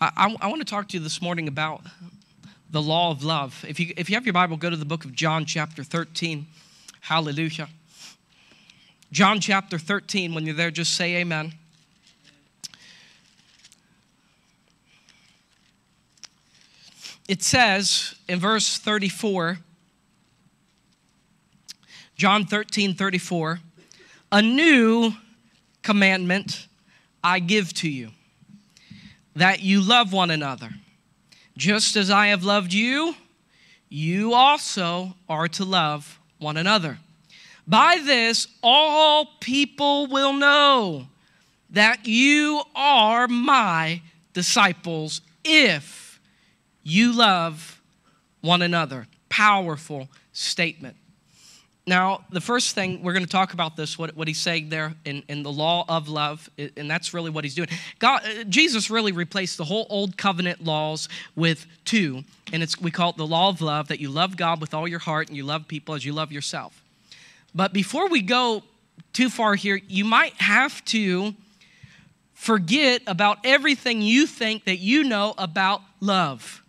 I, I, want to talk to you this morning about the law of love. If you, if you have your Bible, go to the book of John, chapter 13. Hallelujah. John chapter 13, when you're there, just say amen. It says in verse 34, John 13, 34, a new commandment I give to you, that you love one another. Just as I have loved you, you also are to love one another. By this, all people will know that you are my disciples if you love one another. Powerful statement. Now, the first thing we're going to talk about this, what, what he's saying there in, in the law of love, and that's really what he's doing. God, uh, Jesus really replaced the whole old covenant laws with two, and it's we call it the law of love that you love God with all your heart and you love people as you love yourself. But before we go too far here, you might have to forget about everything you think that you know about love.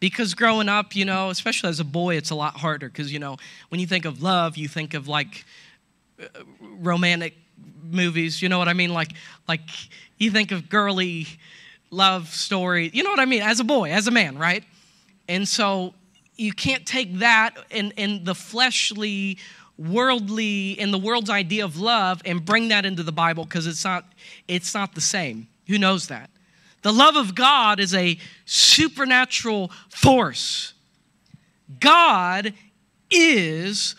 Because growing up, you know, especially as a boy, it's a lot harder because, you know, when you think of love, you think of like uh, romantic movies, you know what I mean? Like, like you think of girly love story, you know what I mean? As a boy, as a man, right? And so you can't take that and, and the fleshly, worldly, in the world's idea of love and bring that into the Bible because it's not, it's not the same. Who knows that? The love of God is a supernatural force. God is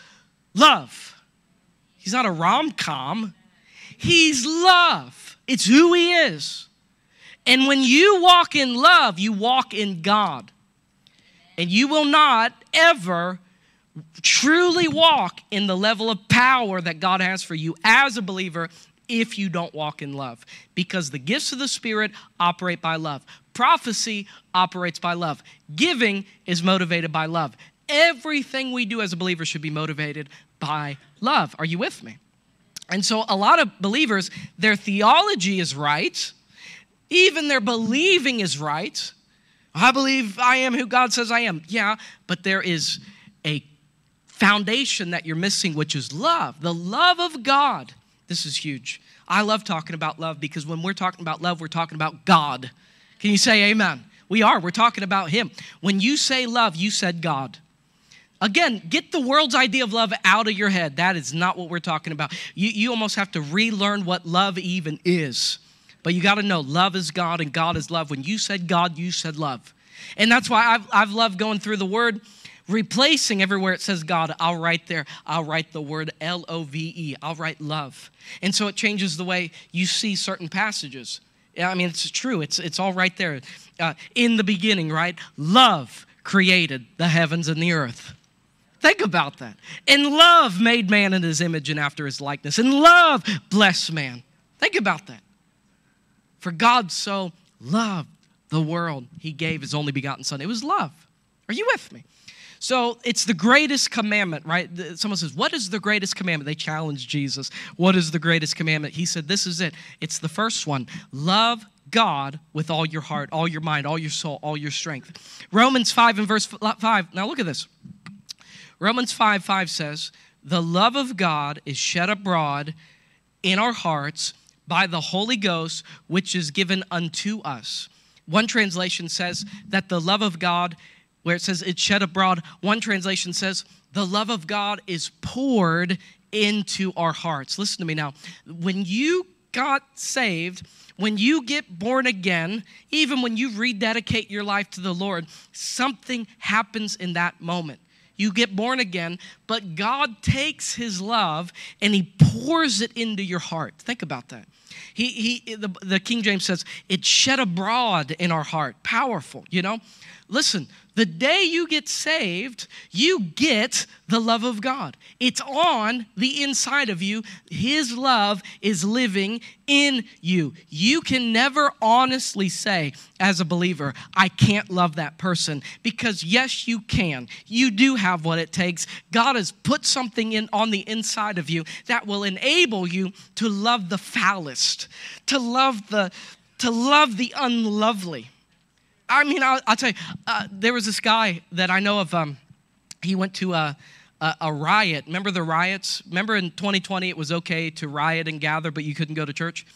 love. He's not a rom com, He's love. It's who He is. And when you walk in love, you walk in God. And you will not ever truly walk in the level of power that God has for you as a believer if you don't walk in love. Because the gifts of the Spirit operate by love, prophecy operates by love, giving is motivated by love. Everything we do as a believer should be motivated by love. Are you with me? And so, a lot of believers, their theology is right, even their believing is right. I believe I am who God says I am. Yeah, but there is a foundation that you're missing, which is love. The love of God this is huge. I love talking about love because when we're talking about love, we're talking about God. Can you say amen? We are. We're talking about Him. When you say love, you said God. Again, get the world's idea of love out of your head. That is not what we're talking about. You, you almost have to relearn what love even is. But you got to know love is God and God is love. When you said God, you said love. And that's why I've, I've loved going through the word replacing everywhere it says God, I'll write there, I'll write the word L O V E, I'll write love. And so it changes the way you see certain passages. I mean, it's true, it's, it's all right there. Uh, in the beginning, right? Love created the heavens and the earth. Think about that. And love made man in his image and after his likeness. And love blessed man. Think about that. For God so loved the world, he gave his only begotten son. It was love. Are you with me? So it's the greatest commandment, right? Someone says, What is the greatest commandment? They challenge Jesus. What is the greatest commandment? He said, This is it. It's the first one love God with all your heart, all your mind, all your soul, all your strength. Romans 5 and verse 5. Now look at this. Romans 5 5 says, The love of God is shed abroad in our hearts by the Holy Ghost, which is given unto us. One translation says that the love of God where it says it's shed abroad. One translation says the love of God is poured into our hearts. Listen to me now. When you got saved, when you get born again, even when you rededicate your life to the Lord, something happens in that moment. You get born again, but God takes his love and he pours it into your heart. Think about that. He, he the, the King James says, it's shed abroad in our heart. Powerful, you know? Listen, the day you get saved, you get the love of God. It's on the inside of you. His love is living in you. You can never honestly say, as a believer, I can't love that person because, yes, you can. You do have what it takes. God has put something in on the inside of you that will enable you to love the foulest, to love the, to love the unlovely I mean, I'll, I'll tell you, uh, there was this guy that I know of. Um, he went to a, a, a riot. Remember the riots? Remember in 2020 it was okay to riot and gather, but you couldn't go to church?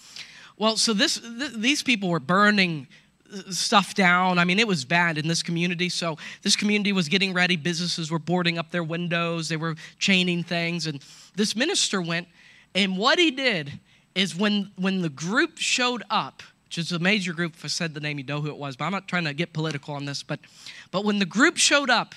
Well, so this, th- these people were burning uh, stuff down. I mean, it was bad in this community. So this community was getting ready. Businesses were boarding up their windows. They were chaining things. And this minister went, and what he did is when when the group showed up, which is a major group. If I said the name, you know who it was. But I'm not trying to get political on this. But but when the group showed up,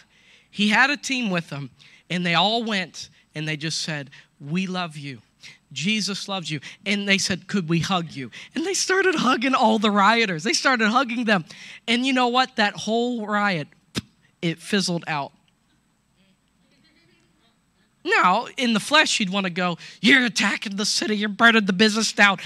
he had a team with him, and they all went and they just said, "We love you." Jesus loves you. And they said, Could we hug you? And they started hugging all the rioters. They started hugging them. And you know what? That whole riot, it fizzled out. Now, in the flesh, you'd want to go, You're attacking the city, you're burning the business down.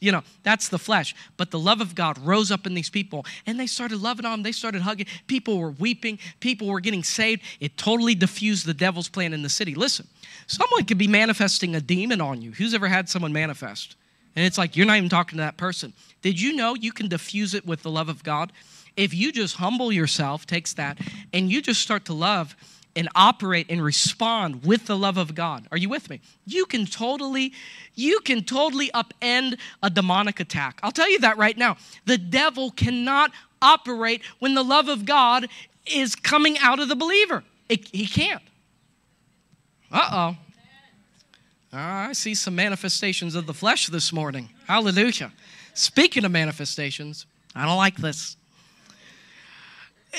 You know, that's the flesh. But the love of God rose up in these people and they started loving on them. They started hugging. People were weeping. People were getting saved. It totally diffused the devil's plan in the city. Listen, someone could be manifesting a demon on you. Who's ever had someone manifest? And it's like you're not even talking to that person. Did you know you can diffuse it with the love of God? If you just humble yourself, takes that, and you just start to love, and operate and respond with the love of God. Are you with me? You can totally you can totally upend a demonic attack. I'll tell you that right now. The devil cannot operate when the love of God is coming out of the believer. It, he can't. Uh-oh. Ah, I see some manifestations of the flesh this morning. Hallelujah. Speaking of manifestations, I don't like this.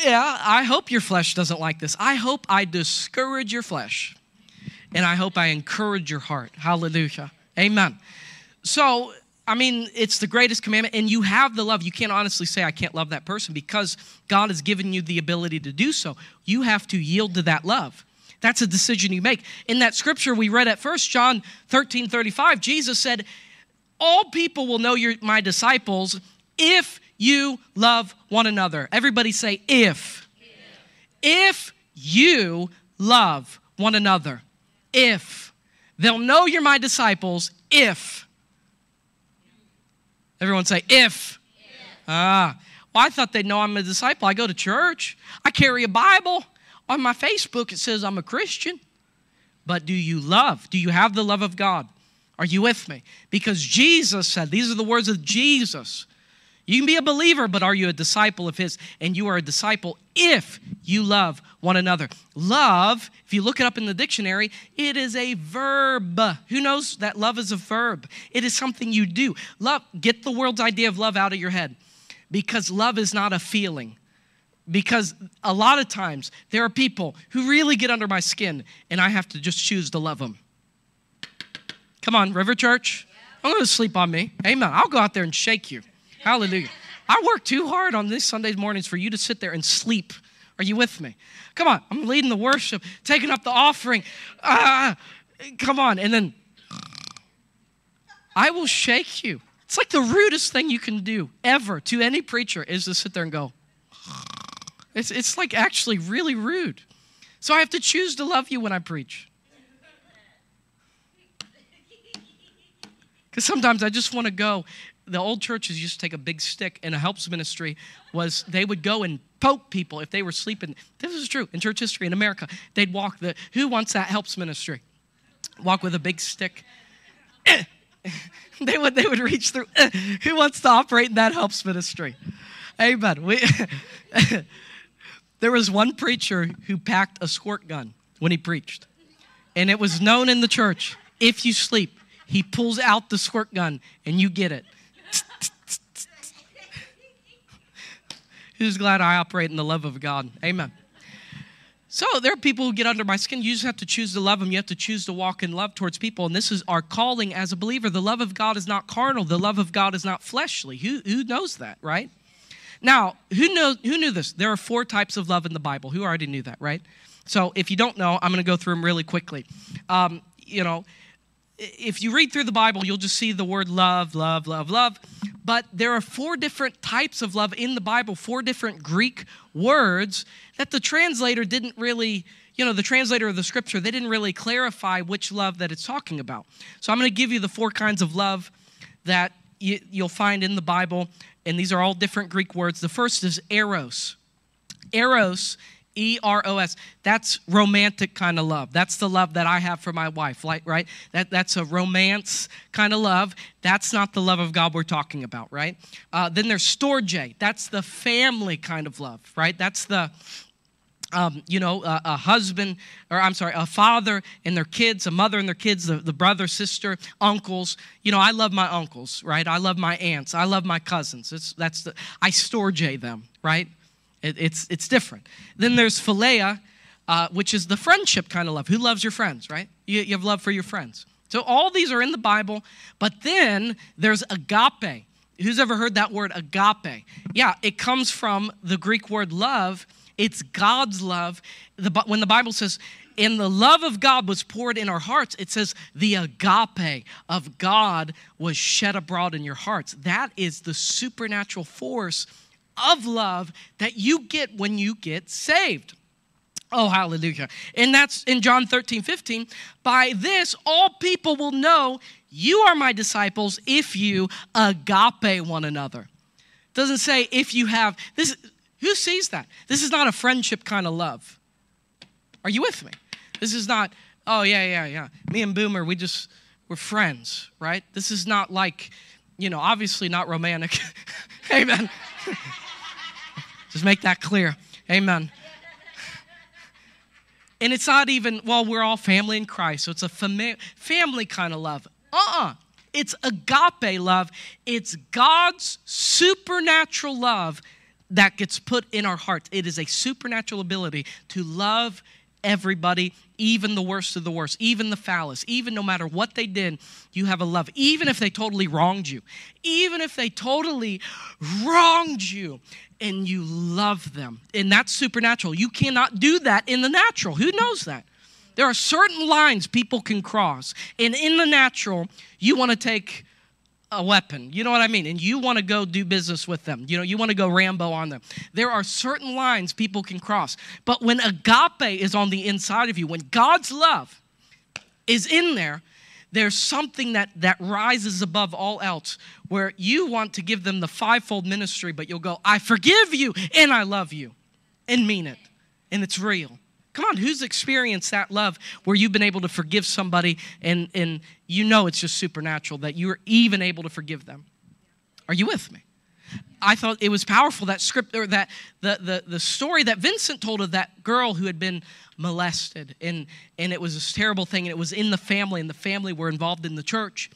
Yeah, I hope your flesh doesn't like this. I hope I discourage your flesh. And I hope I encourage your heart. Hallelujah. Amen. So, I mean, it's the greatest commandment, and you have the love. You can't honestly say, I can't love that person because God has given you the ability to do so. You have to yield to that love. That's a decision you make. In that scripture we read at first, John 13 35, Jesus said, All people will know you're my disciples if you love one another. Everybody say, if. If, you love one another. If. They'll know you're my disciples if. Everyone say, if. if. Ah. Well, I thought they'd know I'm a disciple. I go to church, I carry a Bible. On my Facebook, it says I'm a Christian. But do you love? Do you have the love of God? Are you with me? Because Jesus said, these are the words of Jesus. You can be a believer, but are you a disciple of His? And you are a disciple if you love one another. Love, if you look it up in the dictionary, it is a verb. Who knows that love is a verb? It is something you do. Love, get the world's idea of love out of your head because love is not a feeling. Because a lot of times there are people who really get under my skin and I have to just choose to love them. Come on, River Church. I'm going to sleep on me. Amen. I'll go out there and shake you. Hallelujah. I work too hard on these Sunday mornings for you to sit there and sleep. Are you with me? Come on, I'm leading the worship, taking up the offering. Ah, come on. And then I will shake you. It's like the rudest thing you can do ever to any preacher is to sit there and go. It's, it's like actually really rude. So I have to choose to love you when I preach. Because sometimes I just want to go the old churches used to take a big stick and a helps ministry was they would go and poke people if they were sleeping. This is true. In church history in america they'd walk the who wants that helps ministry? Walk with a big stick. They would they would reach through. Who wants to operate in that helps ministry? Amen. We, there was one preacher who packed a squirt gun when he preached. And it was known in the church if you sleep he pulls out the squirt gun and you get it Who's glad I operate in the love of God? Amen. So there are people who get under my skin. You just have to choose to love them. You have to choose to walk in love towards people. And this is our calling as a believer. The love of God is not carnal. The love of God is not fleshly. Who, who knows that, right? Now, who knows who knew this? There are four types of love in the Bible. Who already knew that, right? So if you don't know, I'm going to go through them really quickly. Um, you know, if you read through the Bible, you'll just see the word love, love, love, love. But there are four different types of love in the Bible, four different Greek words that the translator didn't really, you know, the translator of the scripture, they didn't really clarify which love that it's talking about. So I'm going to give you the four kinds of love that you, will find in the Bible. and these are all different Greek words. The first is eros. Eros E R O S. That's romantic kind of love. That's the love that I have for my wife, like, right? That, that's a romance kind of love. That's not the love of God we're talking about, right? Uh, then there's storge. That's the family kind of love, right? That's the, um, you know, a, a, husband, or I'm sorry, a father and their kids, a mother and their kids, the, the brother, sister, uncles. You know, I love my uncles, right? I love my aunts. I love my cousins. It's, that's the, I storge them, right? It, it's, it's different. Then there's philia, uh, which is the friendship kind of love. Who loves your friends, right? You, you have love for your friends. So all these are in the Bible, but then there's agape. Who's ever heard that word agape? Yeah, it comes from the Greek word love. It's God's love. The, when the Bible says, and the love of God was poured in our hearts, it says the agape of God was shed abroad in your hearts. That is the supernatural force of love that you get when you get saved. Oh, hallelujah. And that's in John 13, 15. By this, all people will know you are my disciples if you agape one another. Doesn't say if you have this. Who sees that? This is not a friendship kind of love. Are you with me? This is not, oh, yeah, yeah, yeah. Me and Boomer, we just, we're friends, right? This is not like, you know, obviously not romantic. Amen. Just make that clear. Amen. And it's not even, well, we're all family in Christ, so it's a fami- family kind of love. Uh uh-uh. uh It's agape love. It's God's supernatural love that gets put in our hearts. It is a supernatural ability to love everybody, even the worst of the worst, even the foulest, even no matter what they did, you have a love. Even if they totally wronged you, even if they totally wronged you, and you love them. And that's supernatural. You cannot do that in the natural. Who knows that? There are certain lines people can cross. And in the natural, you want to take a weapon. You know what I mean? And you want to go do business with them. You know, you want to go Rambo on them. There are certain lines people can cross. But when agape is on the inside of you, when God's love is in there, there's something that that rises above all else where you want to give them the fivefold ministry, but you'll go, I forgive you and I love you and mean it. And it's real. Come on, who's experienced that love where you've been able to forgive somebody and, and you know it's just supernatural that you're even able to forgive them? Are you with me? I thought it was powerful that script or that the, the, the story that Vincent told of that girl who had been molested and, and it was this terrible thing and it was in the family and the family were involved in the church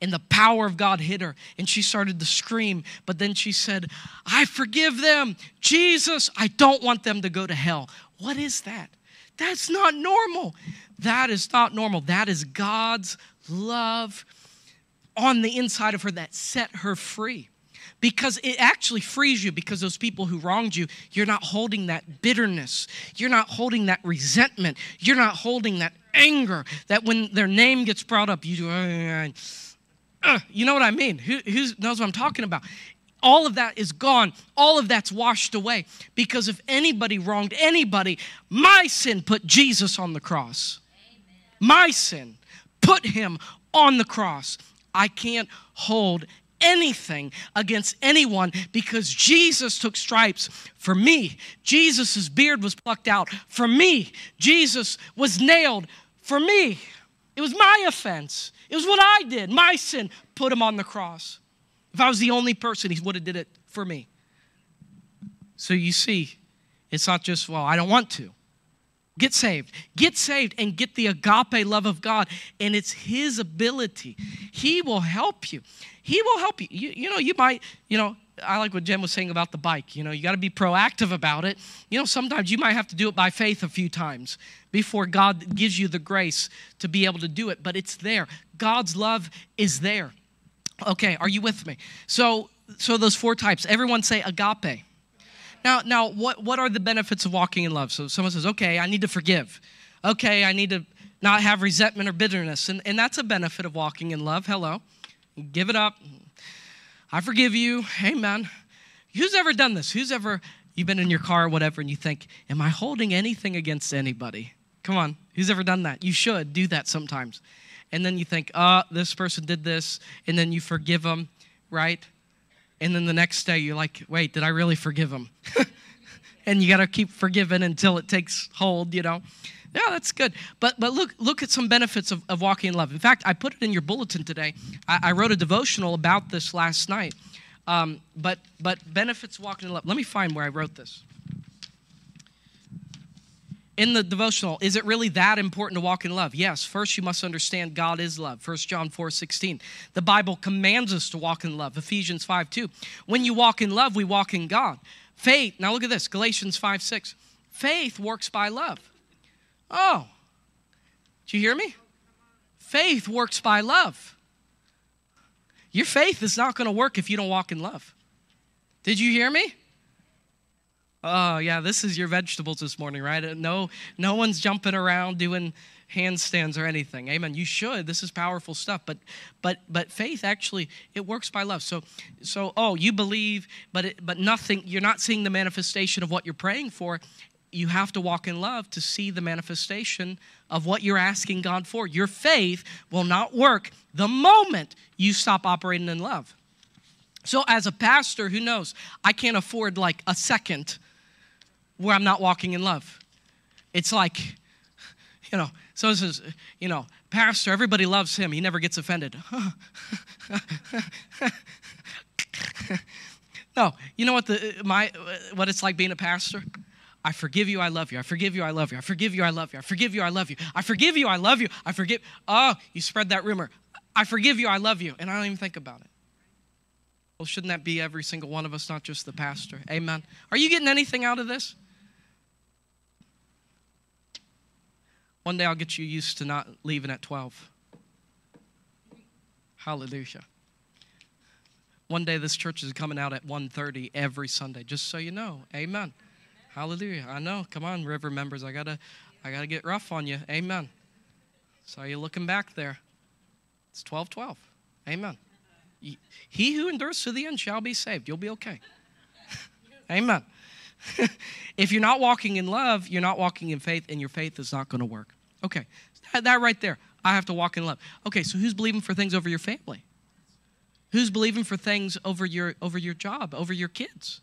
and the power of God hit her and she started to scream but then she said I forgive them Jesus I don't want them to go to hell what is that? That's not normal. That is not normal. That is God's love on the inside of her that set her free. Because it actually frees you because those people who wronged you, you're not holding that bitterness. You're not holding that resentment. You're not holding that anger that when their name gets brought up, you do, uh, uh, you know what I mean? Who knows what I'm talking about? All of that is gone. All of that's washed away. Because if anybody wronged anybody, my sin put Jesus on the cross. Amen. My sin put him on the cross. I can't hold anything against anyone because Jesus took stripes for me. Jesus' beard was plucked out for me. Jesus was nailed for me. It was my offense. It was what I did. My sin put him on the cross. If I was the only person, he would have did it for me. So you see, it's not just, well, I don't want to. Get saved. Get saved and get the agape love of God. And it's His ability. He will help you. He will help you. You, you know, you might, you know, I like what Jen was saying about the bike. You know, you got to be proactive about it. You know, sometimes you might have to do it by faith a few times before God gives you the grace to be able to do it. But it's there. God's love is there. Okay, are you with me? So, so those four types. Everyone say agape. Now, now, what what are the benefits of walking in love? So someone says, okay, I need to forgive. Okay, I need to not have resentment or bitterness, and and that's a benefit of walking in love. Hello, give it up. I forgive you. Amen. Who's ever done this? Who's ever you've been in your car or whatever, and you think, am I holding anything against anybody? Come on, who's ever done that? You should do that sometimes and then you think, oh, this person did this, and then you forgive them, right? And then the next day, you're like, wait, did I really forgive him? and you got to keep forgiving until it takes hold, you know? Yeah, that's good. But but look look at some benefits of, of walking in love. In fact, I put it in your bulletin today. I, I wrote a devotional about this last night. Um, but but benefits walking in love. Let me find where I wrote this in the devotional is it really that important to walk in love? Yes first you must understand god is love. 1 john 4 16 the bible commands us to walk in love. Ephesians 5 2 when you walk in love we walk in god. Faith now look at this galatians 5 6 faith works by love. Oh do you hear me? Faith works by love. Your faith is not going to work if you don't walk in love. Did you hear me Oh, yeah, this is your vegetables this morning, right? Uh, no, no one's jumping around doing handstands or anything. Amen. You should. This is powerful stuff. But but but faith actually it works by love. So so oh, you believe, but it, but nothing you're not seeing the manifestation of what you're praying for. You have to walk in love to see the manifestation of what you're asking God for. Your faith will not work the moment you stop operating in love. So as a pastor, who knows? I can't afford like a second where I'm not walking in love. It's like, you know, so this is, you know, pastor, everybody loves him. He never gets offended. no, you know what the my what it's like being a pastor? I forgive you, I love you. I forgive you, I love you. I forgive you, I love you. I forgive you, I love you. I forgive you, I love you. I forgive. Oh, you spread that rumor. I forgive you, I love you. And I don't even think about it. Well, shouldn't that be every single one of us, not just the pastor? Amen. Are you getting anything out of this? One day I'll get you used to not leaving at 12. Hallelujah. One day this church is coming out at 1:30 every Sunday, just so you know. Amen. Amen. Hallelujah. I know. Come on, river members. I gotta I gotta get rough on you. Amen. So you're looking back there. It's 12 12. Amen. He who endures to the end shall be saved. You'll be okay. Amen. if you're not walking in love, you're not walking in faith, and your faith is not going to work. Okay, that right there. I have to walk in love. Okay, so who's believing for things over your family? Who's believing for things over your over your job, over your kids,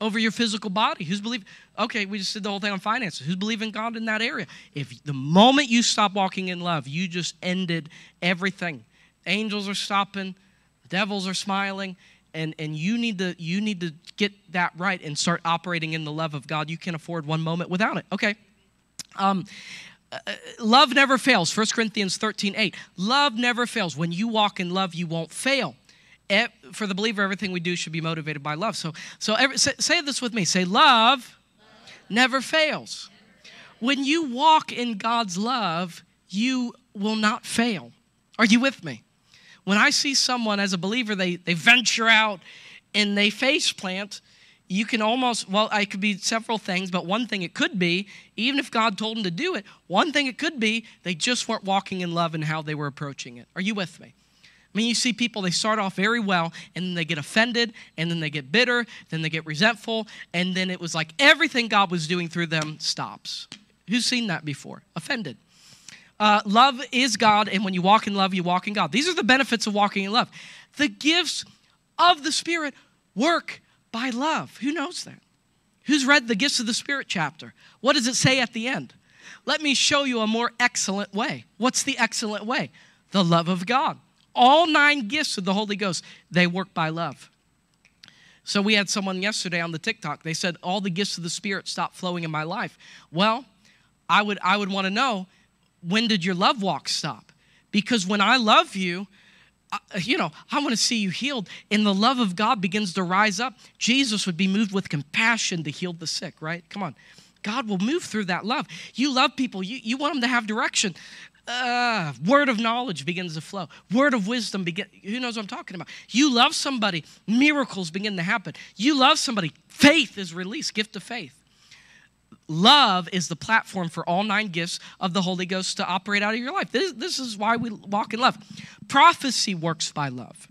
over your physical body? Who's believing? Okay, we just did the whole thing on finances. Who's believing God in that area? If the moment you stop walking in love, you just ended everything. Angels are stopping, devils are smiling, and and you need to you need to get that right and start operating in the love of God. You can't afford one moment without it. Okay. Um, love never fails. 1 corinthians 13 8 love never fails. When you walk in love you won't fail. For the believer everything we do should be motivated by love. So so every, say, say, this with me. Say love, love. never fails. When you walk in god's love you will not fail. Are you with me? When I see someone as a believer, they, they venture out and they face plant, you can almost, well, it could be several things, but one thing it could be, even if God told them to do it, one thing it could be, they just weren't walking in love in how they were approaching it. Are you with me? I mean, you see people, they start off very well, and then they get offended, and then they get bitter, then they get resentful, and then it was like everything God was doing through them stops. Who's seen that before? Offended. Uh, love is God, and when you walk in love, you walk in God. These are the benefits of walking in love. The gifts of the Spirit work by love. Who knows that? Who's read the gifts of the Spirit chapter? What does it say at the end? Let me show you a more excellent way. What's the excellent way? The love of God. All nine gifts of the Holy Ghost, they work by love. So we had someone yesterday on the TikTok. They said all the gifts of the Spirit stopped flowing in my life. Well, I would I would want to know when did your love walk stop? Because when I love you, you know, I want to see you healed. And the love of God begins to rise up. Jesus would be moved with compassion to heal the sick, right? Come on. God will move through that love. You love people, you, you want them to have direction. Uh, word of knowledge begins to flow. Word of wisdom begin. Who knows what I'm talking about? You love somebody, miracles begin to happen. You love somebody, faith is released, gift of faith love is the platform for all nine gifts of the Holy Ghost to operate out of your life. This, this is why we walk in love. Prophecy works by love.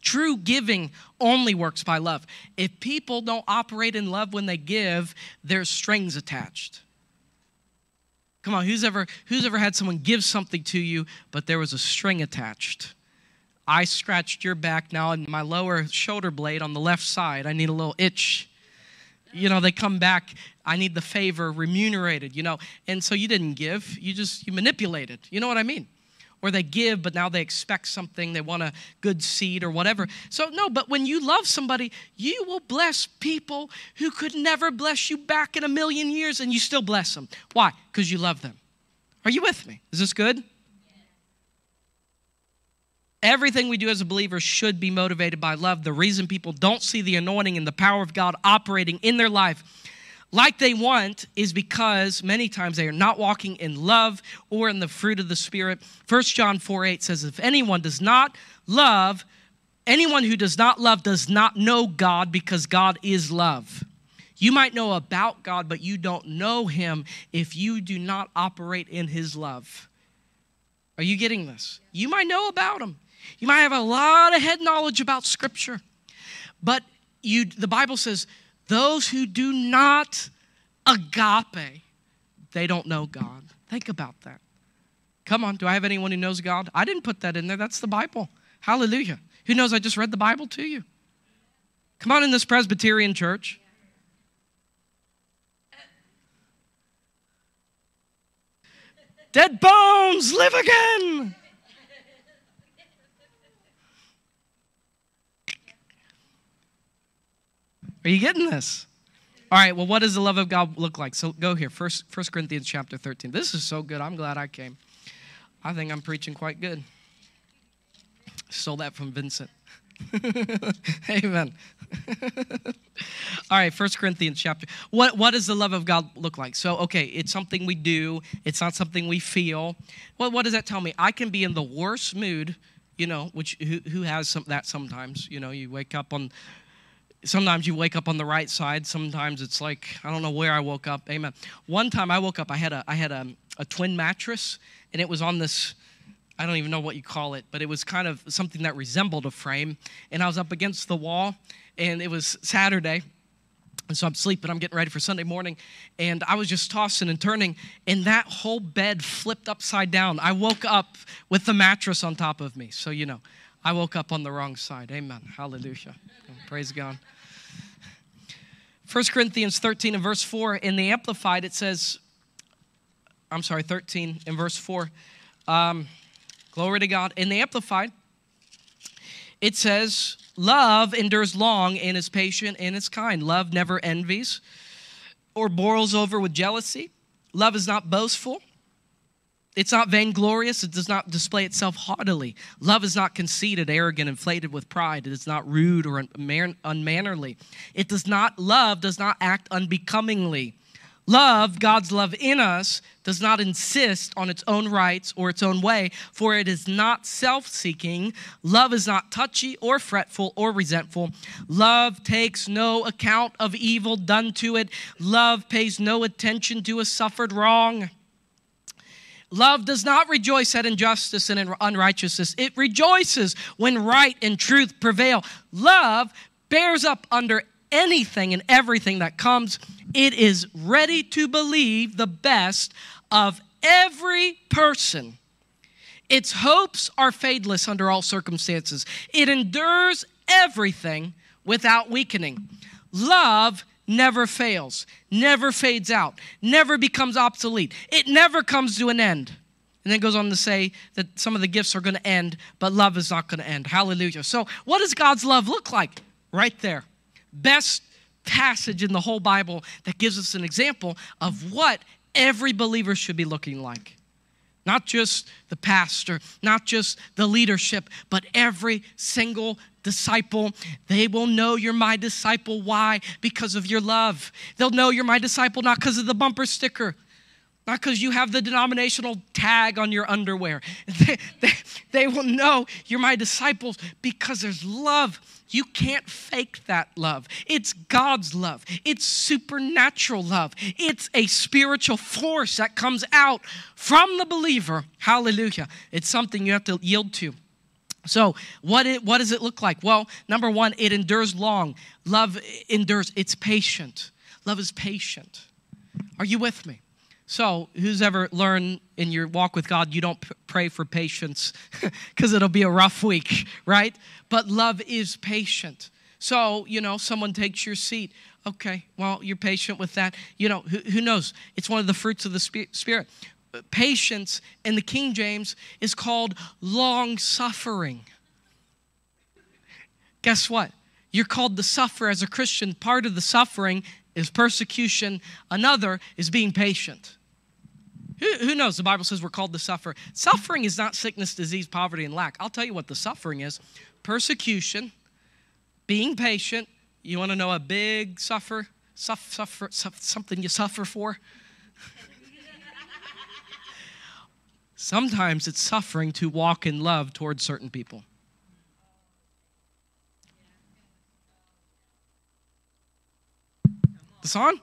True giving only works by love. If people don't operate in love when they give, there's strings attached. Come on, who's ever who's ever had someone give something to you, but there was a string attached? I scratched your back now and my lower shoulder blade on the left side. I need a little itch. You know, they come back, I need the favor remunerated, you know. And so you didn't give, you just you manipulated. You know what I mean? Or they give, but now they expect something, they want a good seed or whatever. So, no, but when you love somebody, you will bless people who could never bless you back in a million years, and you still bless them. Why? Because you love them. Are you with me? Is this good? Everything we do as a believer should be motivated by love. The reason people don't see the anointing and the power of God operating in their life like they want is because many times they are not walking in love or in the fruit of the Spirit. 1 John 4 8 says, If anyone does not love, anyone who does not love does not know God because God is love. You might know about God, but you don't know Him if you do not operate in His love. Are you getting this? You might know about Him. You might have a lot of head knowledge about Scripture, but you, the Bible says, those who do not agape, they don't know God. Think about that. Come on, do I have anyone who knows God? I didn't put that in there. That's the Bible. Hallelujah. Who knows I just read the Bible to you? Come on in this Presbyterian church. Dead bones live again. Are you getting this? All right, well, what does the love of God look like? So go here, First, First Corinthians chapter 13. This is so good. I'm glad I came. I think I'm preaching quite good. Stole that from Vincent. Amen. All right, First Corinthians chapter. What what does the love of God look like? So, okay, it's something we do. It's not something we feel. Well, what does that tell me? I can be in the worst mood, you know, which who, who has some that sometimes. You know, you wake up on sometimes you wake up on the right side sometimes it's like i don't know where i woke up amen. One time i woke up i had a i had a, a twin mattress and it was on this i don't even know what you call it but it was kind of something that resembled a frame and i was up against the wall and it was saturday and so i'm sleeping i'm getting ready for sunday morning and i was just tossing and turning and that whole bed flipped upside down. I woke up with the mattress on top of me so you know I woke up on the wrong side. Amen. Hallelujah. Praise God. 1 Corinthians 13 and verse 4 in the Amplified, it says, I'm sorry, 13 in verse 4. Um, glory to God. In the Amplified, it says, Love endures long and is patient and is kind. Love never envies or boils over with jealousy. Love is not boastful. It's not vainglorious. It does not display itself haughtily. Love is not conceited, arrogant, inflated with pride. It is not rude or unmannerly. It does not, love does not act unbecomingly. Love, God's love in us, does not insist on its own rights or its own way, for it is not self seeking. Love is not touchy or fretful or resentful. Love takes no account of evil done to it. Love pays no attention to a suffered wrong. Love does not rejoice at injustice and unrighteousness. It rejoices when right and truth prevail. Love bears up under anything and everything that comes. It is ready to believe the best of every person. Its hopes are fadeless under all circumstances. It endures everything without weakening. Love never fails, never fades out, never becomes obsolete. It never comes to an end. And then goes on to say that some of the gifts are going to end, but love is not going to end. Hallelujah. So, what does God's love look like? Right there. Best passage in the whole Bible that gives us an example of what every believer should be looking like. Not just the pastor, not just the leadership, but every single disciple. They will know you're my disciple. Why? Because of your love. They'll know you're my disciple not because of the bumper sticker, not because you have the denominational tag on your underwear. They, they, they, will know you're my disciples because there's love. You can't fake that love. It's God's love, it's supernatural love, it's a spiritual force that comes out from the believer. Hallelujah. It's something you have to yield to. So, what, it, what does it look like? Well, number one, it endures long. Love endures, it's patient. Love is patient. Are you with me? So, who's ever learned in your walk with God, you don't p- pray for patience because it'll be a rough week, right? But love is patient. So, you know, someone takes your seat. Okay, well, you're patient with that. You know, who, who knows? It's one of the fruits of the Spirit. Patience in the King James is called long suffering. Guess what? You're called to suffer as a Christian. Part of the suffering is persecution, another is being patient. Who, who knows? The Bible says we're called to suffer. Suffering is not sickness, disease, poverty, and lack. I'll tell you what the suffering is persecution, being patient. You want to know a big suffer, suffer, suffer, suffer something you suffer for? Sometimes it's suffering to walk in love towards certain people. The song?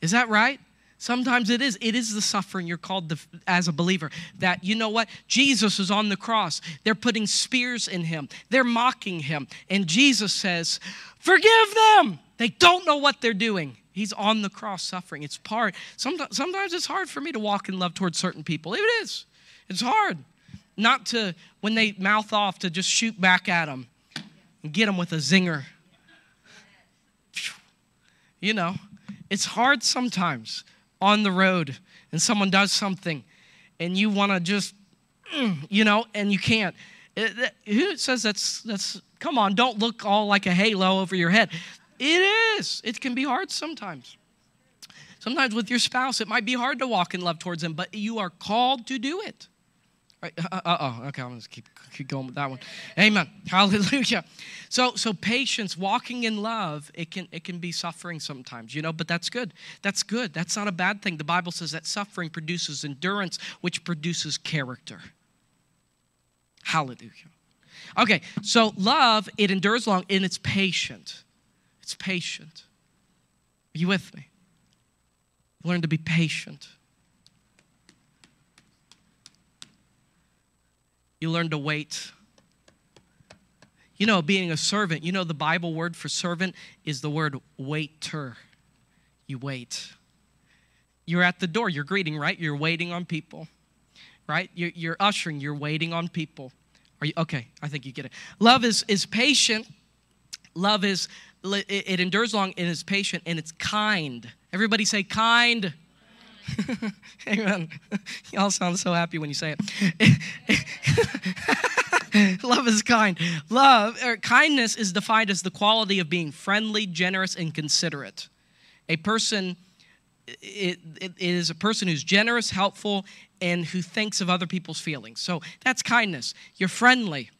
Is that right? Sometimes it is. It is the suffering you're called to, as a believer. That, you know what? Jesus is on the cross. They're putting spears in him, they're mocking him. And Jesus says, Forgive them. They don't know what they're doing. He's on the cross suffering. It's part. Sometimes, sometimes it's hard for me to walk in love towards certain people. It is. It's hard. Not to, when they mouth off, to just shoot back at them and get them with a zinger. You know, it's hard sometimes on the road and someone does something and you want to just, mm, you know, and you can't. It, who says that's, that's, come on, don't look all like a halo over your head. It is. It can be hard sometimes. Sometimes with your spouse, it might be hard to walk in love towards them, but you are called to do it. Right? Uh oh. Okay, I'm gonna keep keep going with that one. Amen. Hallelujah. So so patience, walking in love, it can it can be suffering sometimes, you know, but that's good. That's good. That's not a bad thing. The Bible says that suffering produces endurance, which produces character. Hallelujah. Okay, so love, it endures long and it's patient. It's patient. Are you with me? Learn to be patient. You learn to wait. You know, being a servant, you know, the Bible word for servant is the word waiter. You wait. You're at the door, you're greeting, right? You're waiting on people, right? You're, you're ushering, you're waiting on people. Are you okay? I think you get it. Love is, is patient. Love is, it endures long and is patient and it's kind. Everybody say kind. Amen. Y'all sound so happy when you say it. Love is kind. Love or kindness is defined as the quality of being friendly, generous, and considerate. A person it, it is a person who's generous, helpful, and who thinks of other people's feelings. So that's kindness. You're friendly.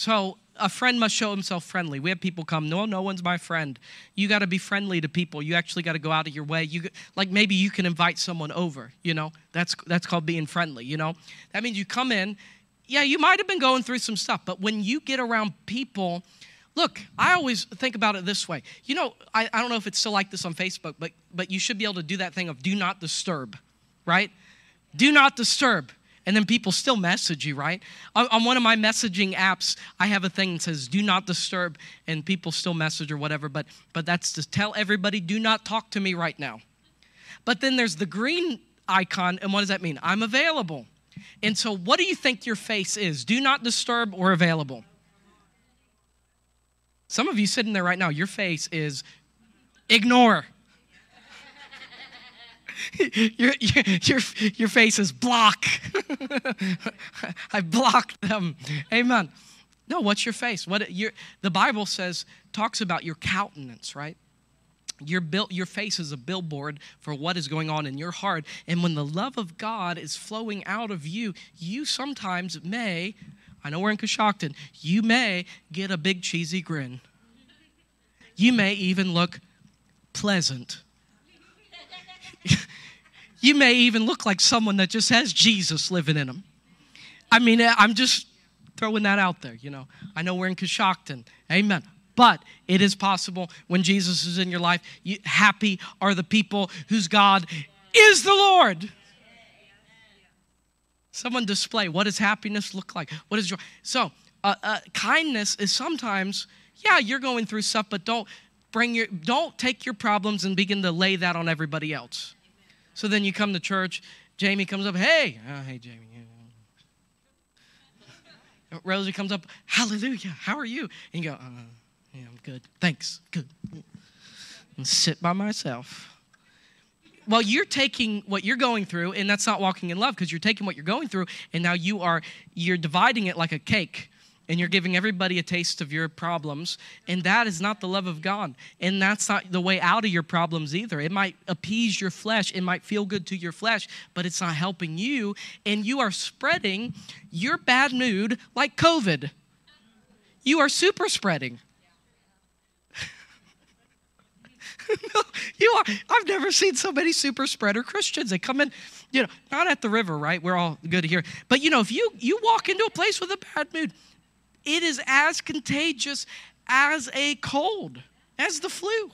So a friend must show himself friendly. We have people come, no, no one's my friend. You got to be friendly to people. You actually got to go out of your way. You like maybe you can invite someone over. You know, that's that's called being friendly. You know, that means you come in. Yeah, you might have been going through some stuff, but when you get around people, look, I always think about it this way. You know, I, I don't know if it's still like this on Facebook, but but you should be able to do that thing of do not disturb, right? Do not disturb and then people still message you, right? On, one of my messaging apps, I have a thing that says "Do not disturb," and people still message or whatever. But but that's to tell everybody, "Do not talk to me right now." But then there's the green icon, and what does that mean? I'm available. And so, what do you think your face is? Do not disturb or available? Some of you sitting there right now, your face is ignore. Your, your, your, face is block. I blocked them. Amen. No, what's your face? What your, the Bible says talks about your countenance, right? Your, built, your face is a billboard for what is going on in your heart. And when the love of God is flowing out of you, you sometimes may, I know we're in Coshocton, you may get a big cheesy grin. You may even look pleasant you may even look like someone that just has Jesus living in them. I mean, I'm just throwing that out there, you know. I know we're in Coshocton. Amen. But it is possible when Jesus is in your life, you, happy are the people whose God is the Lord. Someone display what does happiness look like? What is joy? So, uh, uh, kindness is sometimes, yeah, you're going through stuff, but don't bring your, don't take your problems and begin to lay that on everybody else. So then you come to church, Jamie comes up, hey, oh, hey, Jamie. Rosie comes up, hallelujah, how are you? And you go, uh, yeah, I'm good. Thanks, good. And sit by myself. Well, you're taking what you're going through, and that's not walking in love because you're taking what you're going through, and now you are you're dividing it like a cake and you're giving everybody a taste of your problems. And that is not the love of God. And that's not the way out of your problems either. It might appease your flesh, it might feel good to your flesh, but it's not helping you. And you are spreading your bad mood like COVID. You are super spreading. you are. I've never seen so many super spreader Christians. They come in, you know, not at the river, right? We're all good here. But you know, if you you walk into a place with a bad mood, it is as contagious as a cold, as the flu.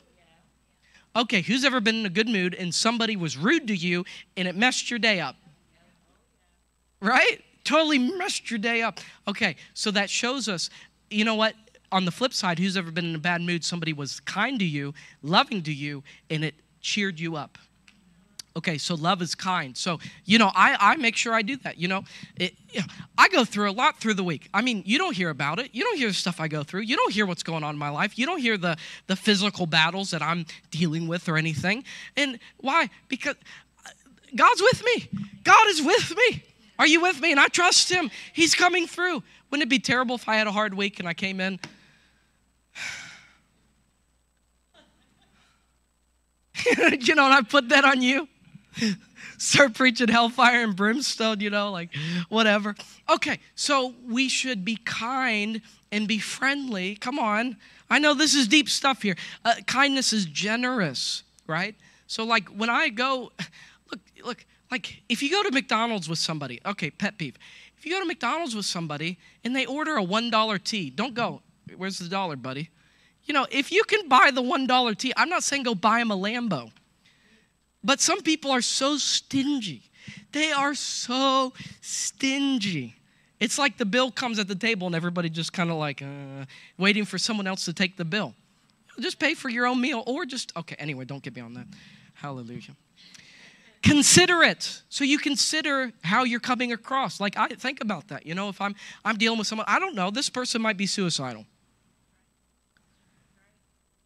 Okay, who's ever been in a good mood and somebody was rude to you and it messed your day up? Right? Totally messed your day up. Okay, so that shows us, you know what? On the flip side, who's ever been in a bad mood? Somebody was kind to you, loving to you, and it cheered you up. Okay, so love is kind. So, you know, I, I make sure I do that. You know, it, I go through a lot through the week. I mean, you don't hear about it. You don't hear the stuff I go through. You don't hear what's going on in my life. You don't hear the, the physical battles that I'm dealing with or anything. And why? Because uh, God's with me. God is with me. Are you with me? And I trust Him. He's coming through. Wouldn't it be terrible if I had a hard week and I came in? you know, and I put that on you? start preaching hellfire and brimstone, you know, like whatever. Okay, so we should be kind and be friendly. Come on. I know this is deep stuff here. Uh, kindness is generous, right? So, like, when I go, look, look, like, if you go to McDonald's with somebody, okay, pet peeve. If you go to McDonald's with somebody and they order a $1 tea, don't go, where's the dollar, buddy? You know, if you can buy the $1 tea, I'm not saying go buy them a Lambo. But some people are so stingy. They are so stingy. It's like the bill comes at the table and everybody just kind of like uh, waiting for someone else to take the bill. Just pay for your own meal or just, okay, anyway, don't get me on that. Hallelujah. Consider it. So you consider how you're coming across. Like I think about that. You know, if I'm I'm dealing with someone, I don't know, this person might be suicidal.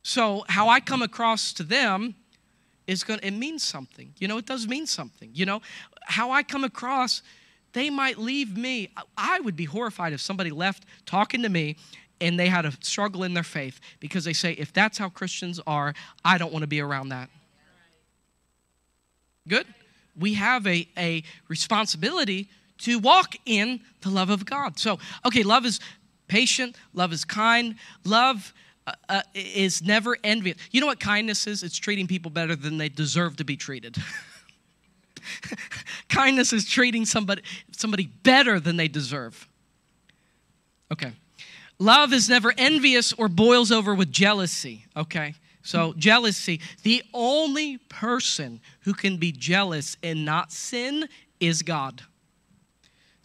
So how I come across to them is going it means something. You know, it does mean something. You know, how I come across, they might leave me. I would be horrified if somebody left talking to me and they had a struggle in their faith because they say, if that's how Christians are, I don't want to be around that. Good? We have a, a responsibility to walk in the love of God. So, okay, love is patient, love is kind, love uh, uh, is never envious. You know what kindness is? It's treating people better than they deserve to be treated. kindness is treating somebody somebody better than they deserve. Okay. Love is never envious or boils over with jealousy. Okay. So, jealousy, the only person who can be jealous and not sin is God.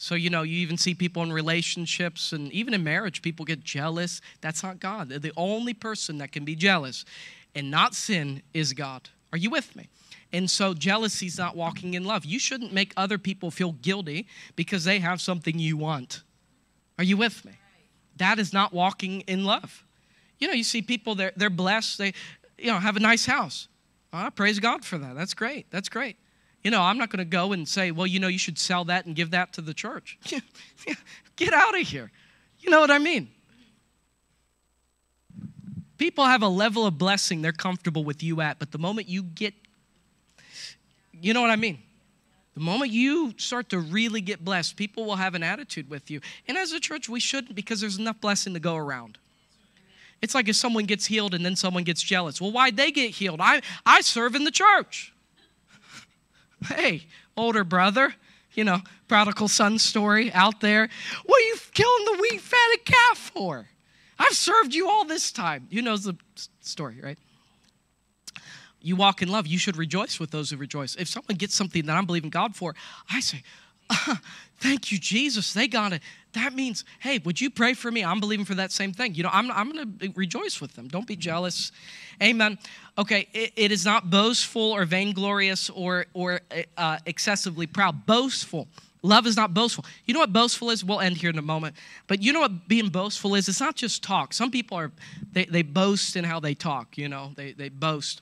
So, you know, you even see people in relationships and even in marriage, people get jealous. That's not God. The only person that can be jealous and not sin is God. Are you with me? And so, jealousy is not walking in love. You shouldn't make other people feel guilty because they have something you want. Are you with me? That is not walking in love. You know, you see people, they're, they're blessed, they, you know, have a nice house. Oh, praise God for that. That's great. That's great. You know, I'm not going to go and say, well, you know, you should sell that and give that to the church. Get out of here. You know what I mean? People have a level of blessing they're comfortable with you at, but the moment you get, you know what I mean? The moment you start to really get blessed, people will have an attitude with you. And as a church, we shouldn't because there's enough blessing to go around. It's like if someone gets healed and then someone gets jealous. Well, why'd they get healed? I, I serve in the church. Hey, older brother, you know, prodigal son story out there. What are you killing the wheat fatted calf for? I've served you all this time. You know the story, right? You walk in love. You should rejoice with those who rejoice. If someone gets something that I'm believing God for, I say, uh, "Thank you, Jesus. They got it. That means, hey, would you pray for me? I'm believing for that same thing. You know, I'm, I'm going to rejoice with them. Don't be jealous. Amen. Okay, it, it is not boastful or vainglorious or, or uh, excessively proud. Boastful. Love is not boastful. You know what boastful is? We'll end here in a moment. But you know what being boastful is? It's not just talk. Some people are, they, they boast in how they talk, you know, they, they boast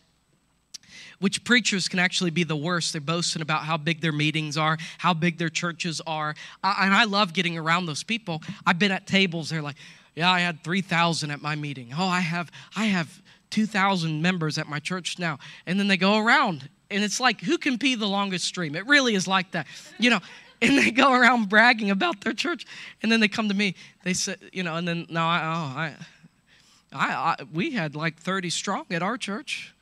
which preachers can actually be the worst. They're boasting about how big their meetings are, how big their churches are. and I love getting around those people. I've been at tables, they're like, yeah, I had 3,000 at my meeting. Oh, I have, I have 2,000 members at my church now. And then they go around, and it's like, who can pee the longest stream? It really is like that. You know, and they go around bragging about their church. And then they come to me, they say, you know, and then, no, I, oh, I, I, I we had like 30 strong at our church.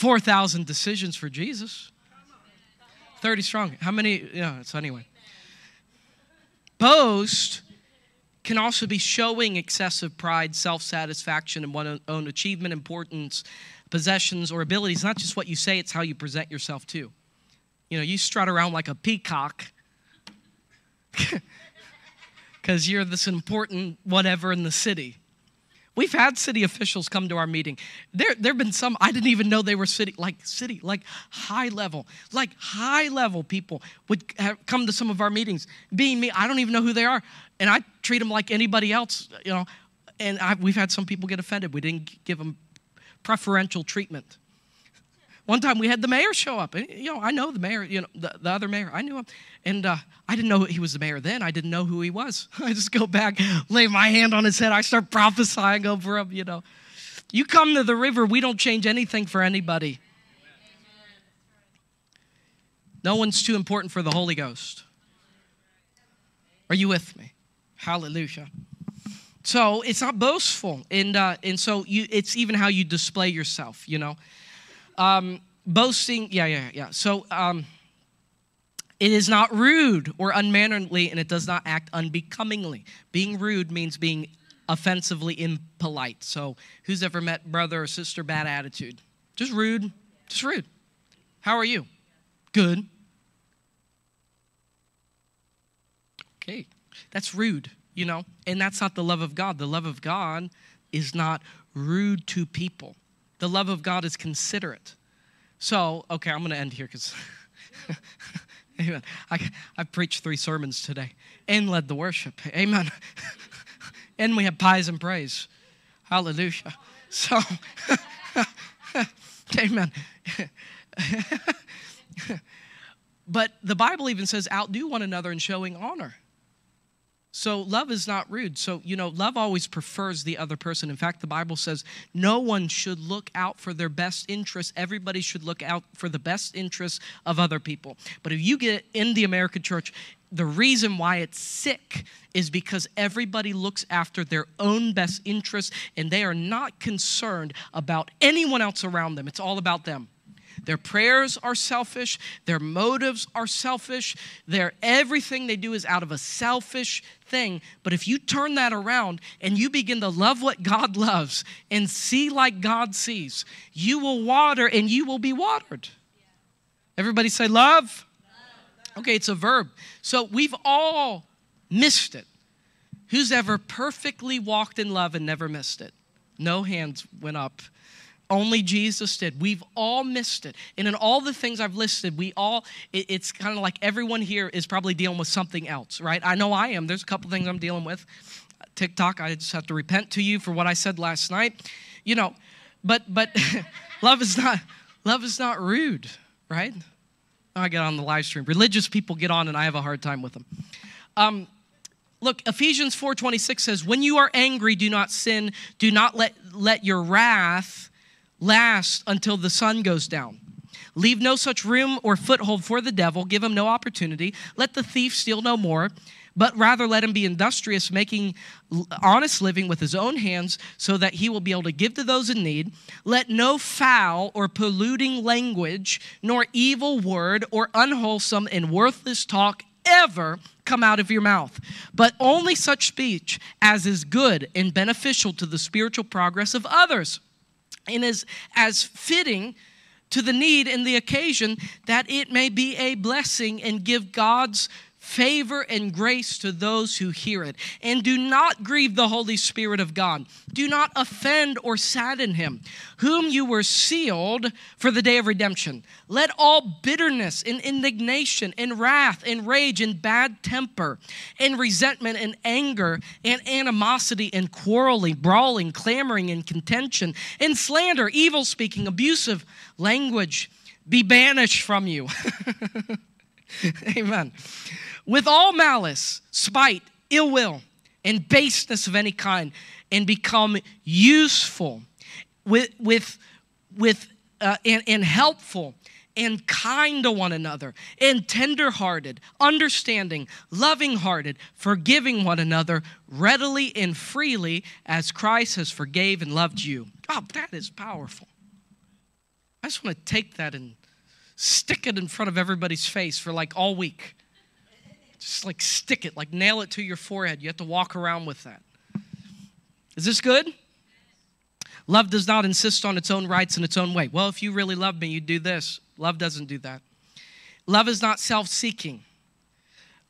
4,000 decisions for Jesus. 30 strong. How many? Yeah, so anyway. Boast can also be showing excessive pride, self satisfaction in one's own achievement, importance, possessions, or abilities. Not just what you say, it's how you present yourself too. You know, you strut around like a peacock because you're this important whatever in the city. We've had city officials come to our meeting. There there have been some I didn't even know they were city like city like high level like high level people would have come to some of our meetings. Being me, I don't even know who they are, and I treat them like anybody else. You know, and I, we've had some people get offended. We didn't give them preferential treatment. One time we had the mayor show up. And, you know, I know the mayor, you know, the, the other mayor. I knew him. And uh, I didn't know he was the mayor then. I didn't know who he was. I just go back, lay my hand on his head. I start prophesying over him, you know. You come to the river, we don't change anything for anybody. No one's too important for the Holy Ghost. Are you with me? Hallelujah. So it's not boastful, and uh, and so you, it's even how you display yourself. You know, um, boasting, yeah, yeah, yeah. So um, it is not rude or unmannerly, and it does not act unbecomingly. Being rude means being offensively impolite. So who's ever met brother or sister bad attitude? Just rude, just rude. How are you? Good. Okay, that's rude, you know, and that's not the love of God. The love of God is not rude to people. The love of God is considerate. So, okay, I'm going to end here because Amen. I, I preached three sermons today and led the worship. Amen. and we have pies and praise. Hallelujah. So, amen. but the Bible even says, outdo one another in showing honor. So love is not rude. So, you know, love always prefers the other person. In fact, the Bible says no one should look out for their best interests. Everybody should look out for the best interests of other people. But if you get in the American church, the reason why it's sick is because everybody looks after their own best interests and they are not concerned about anyone else around them. It's all about them. Their prayers are selfish, their motives are selfish, their everything they do is out of a selfish thing. But if you turn that around and you begin to love what God loves and see like God sees, you will water and you will be watered. Everybody say love. Okay, it's a verb. So we've all missed it. Who's ever perfectly walked in love and never missed it? No hands went up. Only Jesus did. We've all missed it. And in all the things I've listed, we all, it, it's kind of like everyone here is probably dealing with something else, right? I know I am. There's a couple things I'm dealing with. TikTok, I just have to repent to you for what I said last night. You know, but but love is not love is not rude, right? I get on the live stream. Religious people get on and I have a hard time with them. Um, look ephesians 4.26 says when you are angry do not sin do not let let your wrath last until the sun goes down. Leave no such room or foothold for the devil. Give him no opportunity. Let the thief steal no more, but rather let him be industrious, making honest living with his own hands, so that he will be able to give to those in need. Let no foul or polluting language, nor evil word, or unwholesome and worthless talk ever come out of your mouth, but only such speech as is good and beneficial to the spiritual progress of others and is as fitting to the need and the occasion that it may be a blessing and give God's favor and grace to those who hear it. And do not grieve the Holy Spirit of God. Do not offend or sadden him, whom you were sealed for the day of redemption. Let all bitterness and indignation and wrath and rage and bad temper and resentment and anger and animosity and quarreling, brawling, clamoring and contention and slander, evil speaking, abusive language be banished from you. Amen with all malice, spite, ill will, and baseness of any kind, and become useful with, with, with uh, and, and helpful and kind to one another, and tenderhearted, understanding, loving hearted, forgiving one another readily and freely as Christ has forgave and loved you. Oh, that is powerful. I just want to take that and stick it in front of everybody's face for like all week. Just like stick it, like nail it to your forehead. You have to walk around with that. Is this good? Love does not insist on its own rights in its own way. Well, if you really love me, you do this. Love doesn't do that. Love is not self seeking.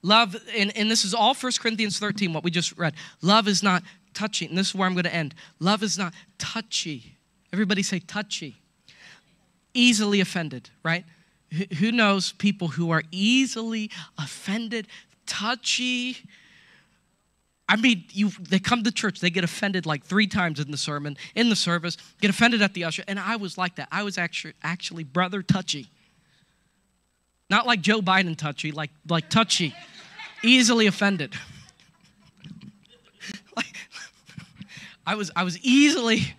Love, and, and this is all 1 Corinthians 13, what we just read. Love is not touchy. And this is where I'm going to end. Love is not touchy. Everybody say touchy. Easily offended, right? Who knows people who are easily offended, touchy? I mean, you they come to church, they get offended like three times in the sermon, in the service, get offended at the usher, and I was like that. I was actually actually brother touchy. Not like Joe Biden touchy, like like touchy, easily offended. like, I was I was easily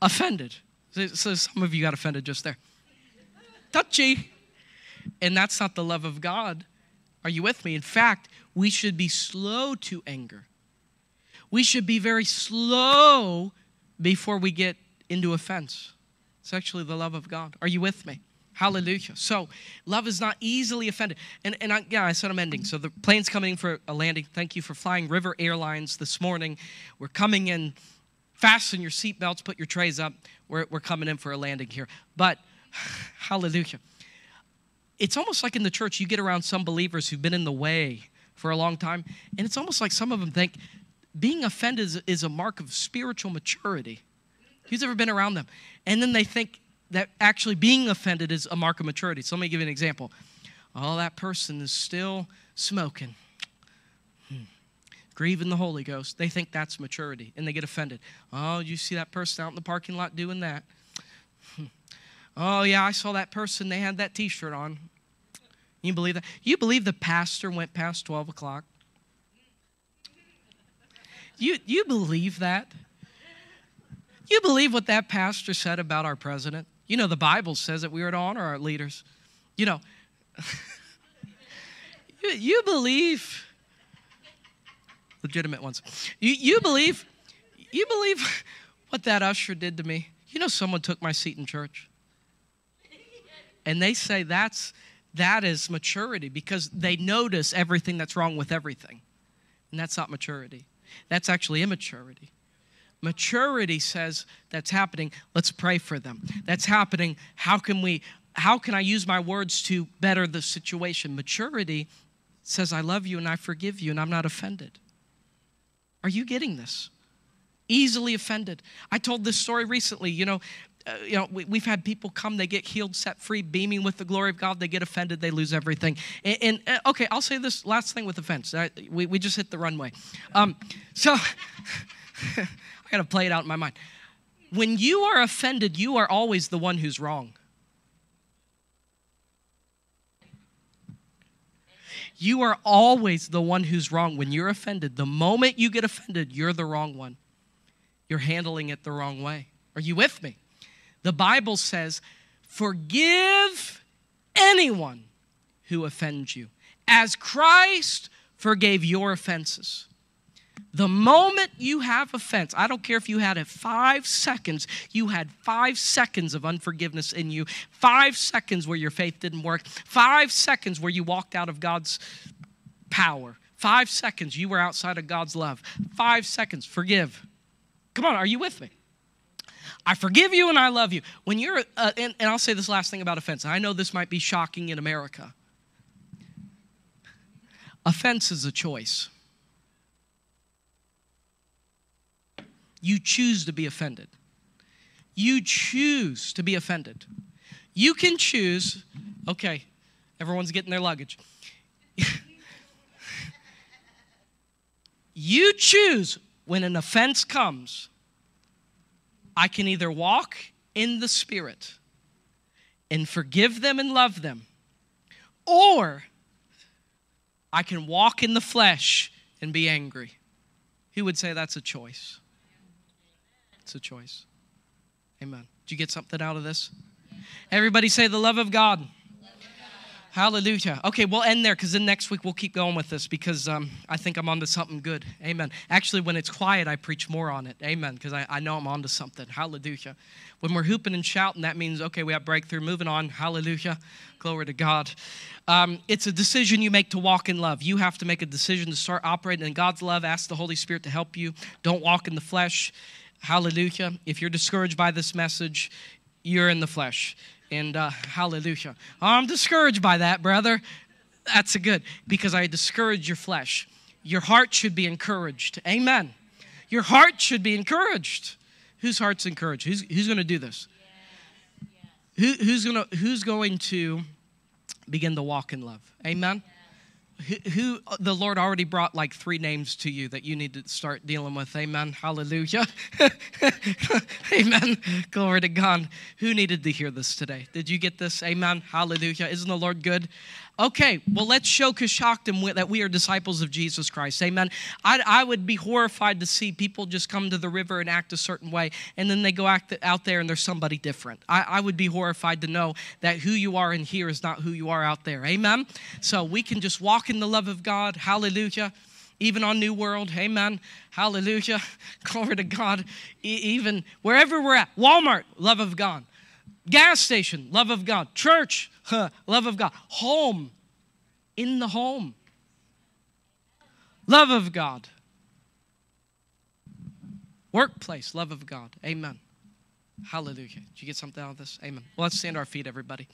offended. So, so some of you got offended just there. Touchy. And that's not the love of God. Are you with me? In fact, we should be slow to anger. We should be very slow before we get into offense. It's actually the love of God. Are you with me? Hallelujah. So, love is not easily offended. And, and I, yeah, I said I'm ending. So, the plane's coming in for a landing. Thank you for flying River Airlines this morning. We're coming in. Fasten your seatbelts, put your trays up. We're, we're coming in for a landing here. But, hallelujah it's almost like in the church, you get around some believers who've been in the way for a long time, and it's almost like some of them think being offended is, is a mark of spiritual maturity. Who's ever been around them? And then they think that actually being offended is a mark of maturity. So let me give you an example. Oh, that person is still smoking, hmm. grieving the Holy Ghost. They think that's maturity and they get offended. Oh, you see that person out in the parking lot doing that? Oh, yeah, I saw that person. They had that t shirt on. You believe that? You believe the pastor went past 12 o'clock? You, you believe that? You believe what that pastor said about our president? You know, the Bible says that we are to honor our leaders. You know, you, you believe, legitimate ones, you, you believe, you believe what that usher did to me? You know, someone took my seat in church. And they say that's that is maturity because they notice everything that's wrong with everything. And that's not maturity. That's actually immaturity. Maturity says that's happening, let's pray for them. That's happening, how can we how can I use my words to better the situation? Maturity says I love you and I forgive you and I'm not offended. Are you getting this? Easily offended. I told this story recently. You know, uh, you know, we, have had people come, they get healed, set free, beaming with the glory of God. They get offended, they lose everything. And, and uh, okay, I'll say this last thing with offense. I, we, we just hit the runway. Um, so I got to play it out in my mind. When you are offended, you are always the one who's wrong. You are always the one who's wrong when you're offended. The moment you get offended, you're the wrong one. You're handling it the wrong way. Are you with me? The Bible says, Forgive anyone who offends you, as Christ forgave your offenses. The moment you have offense, I don't care if you had it five seconds, you had five seconds of unforgiveness in you, five seconds where your faith didn't work, five seconds where you walked out of God's power, five seconds you were outside of God's love, five seconds, forgive. Come on, are you with me? I forgive you and I love you. When you're, uh, and, and I'll say this last thing about offense. I know this might be shocking in America. Offense is a choice. You choose to be offended. You choose to be offended. You can choose, okay, everyone's getting their luggage. you choose when an offense comes, I can either walk in the Spirit and forgive them and love them, or I can walk in the flesh and be angry. Who would say that's a choice? It's a choice. Amen. Did you get something out of this? Everybody say the love of God. Hallelujah. Okay, we'll end there because then next week we'll keep going with this because um, I think I'm onto something good. Amen. Actually, when it's quiet, I preach more on it. Amen. Because I, I know I'm onto something. Hallelujah. When we're hooping and shouting, that means, okay, we have breakthrough. Moving on. Hallelujah. Glory to God. Um, it's a decision you make to walk in love. You have to make a decision to start operating in God's love. Ask the Holy Spirit to help you. Don't walk in the flesh. Hallelujah. If you're discouraged by this message, you're in the flesh. And uh, hallelujah. I'm discouraged by that, brother. That's a good, because I discourage your flesh. Your heart should be encouraged. Amen. Your heart should be encouraged. Whose heart's encouraged? Who's, who's going to do this? Who, who's, gonna, who's going to begin to walk in love? Amen who, the Lord already brought like three names to you that you need to start dealing with. Amen. Hallelujah. Amen. Glory to God. Who needed to hear this today? Did you get this? Amen. Hallelujah. Isn't the Lord good? Okay, well, let's show Coshocton that we are disciples of Jesus Christ. Amen. I, I would be horrified to see people just come to the river and act a certain way, and then they go act out there and there's somebody different. I, I would be horrified to know that who you are in here is not who you are out there. Amen. So we can just walk in the love of God. Hallelujah even on New World. Amen. Hallelujah. Glory to God. E- even wherever we're at, Walmart, love of God. Gas station, love of God. Church, huh, love of God. Home, in the home, love of God. Workplace, love of God. Amen. Hallelujah. Did you get something out of this? Amen. Well, let's stand our feet, everybody.